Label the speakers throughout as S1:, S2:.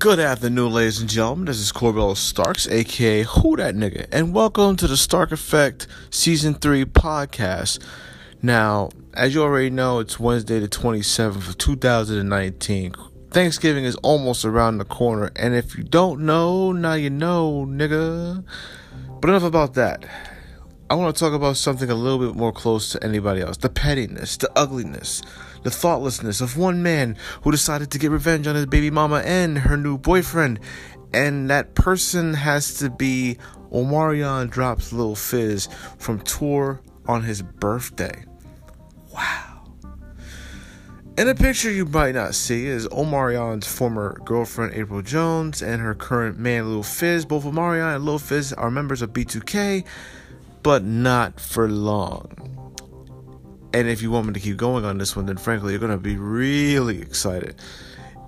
S1: Good afternoon, ladies and gentlemen. This is Corbell Starks, aka Who That Nigga, and welcome to the Stark Effect Season 3 podcast. Now, as you already know, it's Wednesday, the 27th of 2019. Thanksgiving is almost around the corner, and if you don't know, now you know, nigga. But enough about that. I want to talk about something a little bit more close to anybody else the pettiness, the ugliness, the thoughtlessness of one man who decided to get revenge on his baby mama and her new boyfriend. And that person has to be Omarion drops Lil Fizz from tour on his birthday. Wow. In a picture you might not see is Omarion's former girlfriend April Jones and her current man Lil Fizz. Both Omarion and Lil Fizz are members of B2K but not for long. And if you want me to keep going on this one, then frankly, you're going to be really excited.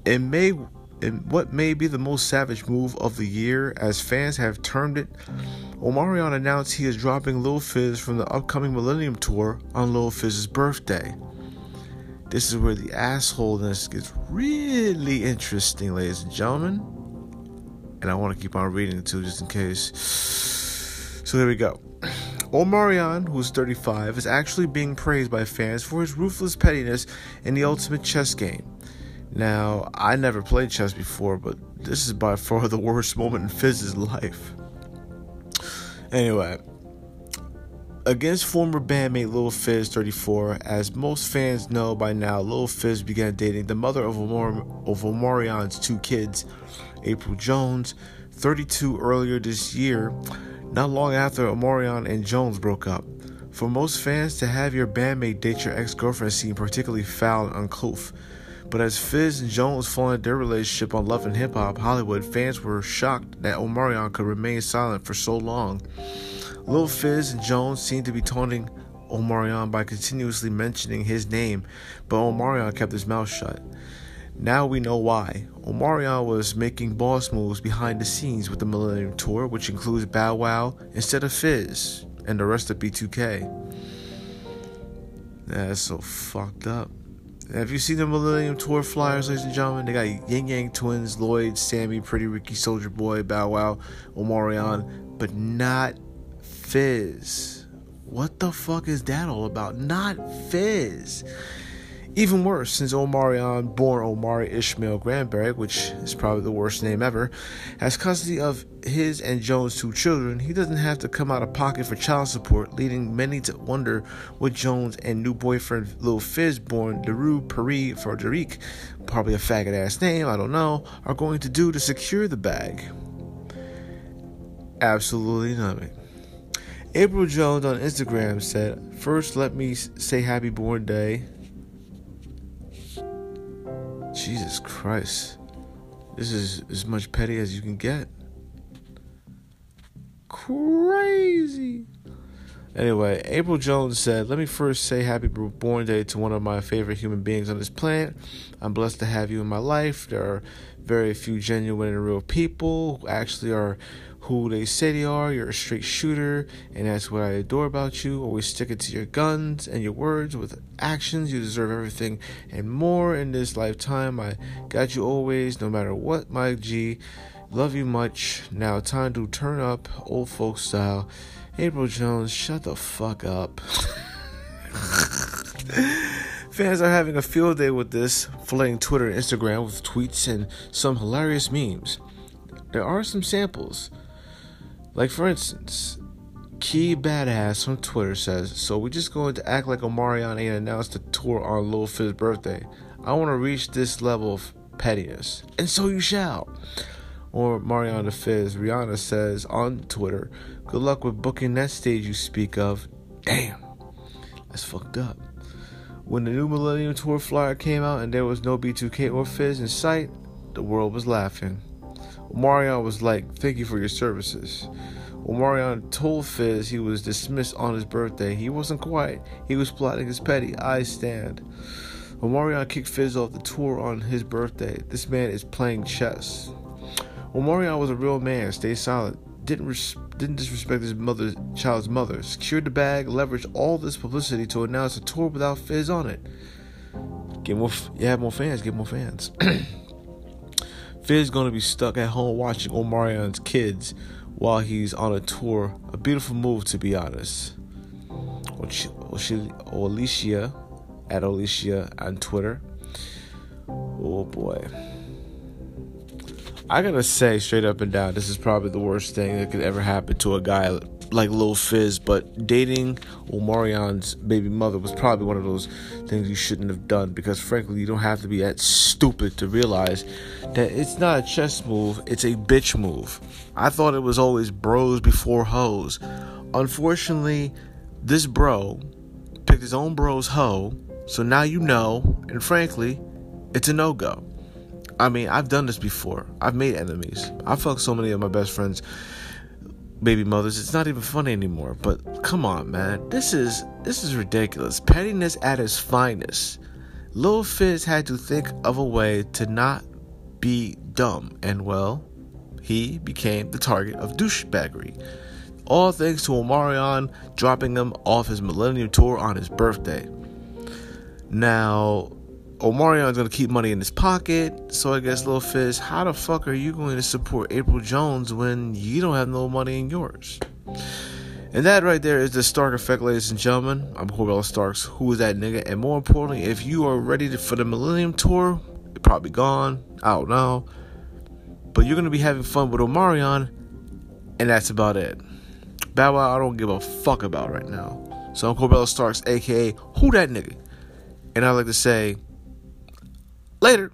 S1: It may, in what may be the most savage move of the year, as fans have termed it, Omarion announced he is dropping Lil Fizz from the upcoming Millennium Tour on Lil Fizz's birthday. This is where the assholeness gets really interesting, ladies and gentlemen. And I want to keep on reading it too, just in case. So there we go. Omarion, who's 35, is actually being praised by fans for his ruthless pettiness in the ultimate chess game. Now, I never played chess before, but this is by far the worst moment in Fizz's life. Anyway, against former bandmate Lil Fizz 34, as most fans know by now, Lil Fizz began dating the mother of, Omar- of Omarion's two kids, April Jones, 32 earlier this year not long after Omarion and Jones broke up. For most fans, to have your bandmate date your ex girlfriend seemed particularly foul and uncouth. But as Fizz and Jones founded their relationship on Love and Hip Hop Hollywood, fans were shocked that Omarion could remain silent for so long. Lil Fizz and Jones seemed to be taunting Omarion by continuously mentioning his name, but Omarion kept his mouth shut. Now we know why. Omarion was making boss moves behind the scenes with the Millennium Tour, which includes Bow Wow instead of Fizz and the rest of B2K. That's so fucked up. Have you seen the Millennium Tour flyers, ladies and gentlemen? They got Ying Yang Twins, Lloyd, Sammie, Pretty Ricky, Soulja Boy, Bow Wow, Omarion, but not Fizz. What the fuck is that all about? Not Fizz. Even worse, since Omarion, um, born Omari Ishmael Granberry, which is probably the worst name ever, has custody of his and Jones' two children, he doesn't have to come out of pocket for child support, leading many to wonder what Jones and new boyfriend Lil Fizz, born Daru Paris Frederic, probably a faggot ass name, I don't know, are going to do to secure the bag. Absolutely nothing. April Jones on Instagram said, First, let me say happy born day Jesus Christ. This is as much petty as you can get. Crazy. Anyway, April Jones said, Let me first say happy born day to one of my favorite human beings on this planet. I'm blessed to have you in my life. There are very few genuine and real people who actually are who they say they are. You're a straight shooter, and that's what I adore about you. Always sticking to your guns and your words with actions. You deserve everything and more in this lifetime. I got you always, no matter what, my G. Love you much. Now, time to turn up, old folk style. April Jones, shut the fuck up. Fans are having a field day with this, flooding Twitter and Instagram with tweets and some hilarious memes. There are some samples. Like, for instance, Key Badass on Twitter says, So we just going to act like Omarion ain't announced a tour on Lil Fizz's birthday. I want to reach this level of pettiness. And so you shall. Or Mariana Fizz, Rihanna says on Twitter, Good luck with booking that stage you speak of. Damn. That's fucked up. When the new Millennium Tour flyer came out and there was no B2K or Fizz in sight, the world was laughing. Omarion was like, Thank you for your services. Omarion told Fizz he was dismissed on his birthday. He wasn't quiet, he was plotting his petty. I stand. Omarion kicked Fizz off the tour on his birthday. This man is playing chess. Omarion was a real man, stayed silent, didn't res- didn't disrespect his mother, child's mother, secured the bag, leveraged all this publicity to announce a tour without Fizz on it. Get more, f- have more fans, get more fans. Fizz gonna be stuck at home watching Omarion's kids while he's on a tour. A beautiful move, to be honest. Oh, Alicia, at Alicia on Twitter. Oh boy. I gotta say, straight up and down, this is probably the worst thing that could ever happen to a guy like Lil Fizz, but dating Omarion's baby mother was probably one of those things you shouldn't have done because, frankly, you don't have to be that stupid to realize that it's not a chess move, it's a bitch move. I thought it was always bros before hoes. Unfortunately, this bro picked his own bro's hoe, so now you know, and frankly, it's a no go. I mean, I've done this before. I've made enemies. I fucked so many of my best friends baby mothers. It's not even funny anymore. But come on, man. This is this is ridiculous. Pettiness at its finest. Lil Fizz had to think of a way to not be dumb, and well, he became the target of douchebaggery. All thanks to Omarion dropping him off his Millennium Tour on his birthday. Now, Omarion's gonna keep money in his pocket. So I guess Lil Fizz, how the fuck are you going to support April Jones when you don't have no money in yours? And that right there is the Stark effect, ladies and gentlemen. I'm Corbell Starks. Who is that nigga? And more importantly, if you are ready to, for the Millennium Tour, you're probably gone. I don't know. But you're gonna be having fun with Omarion, and that's about it. Bow Wow, I don't give a fuck about right now. So I'm Corbell Starks, aka Who That Nigga. And I like to say, Later.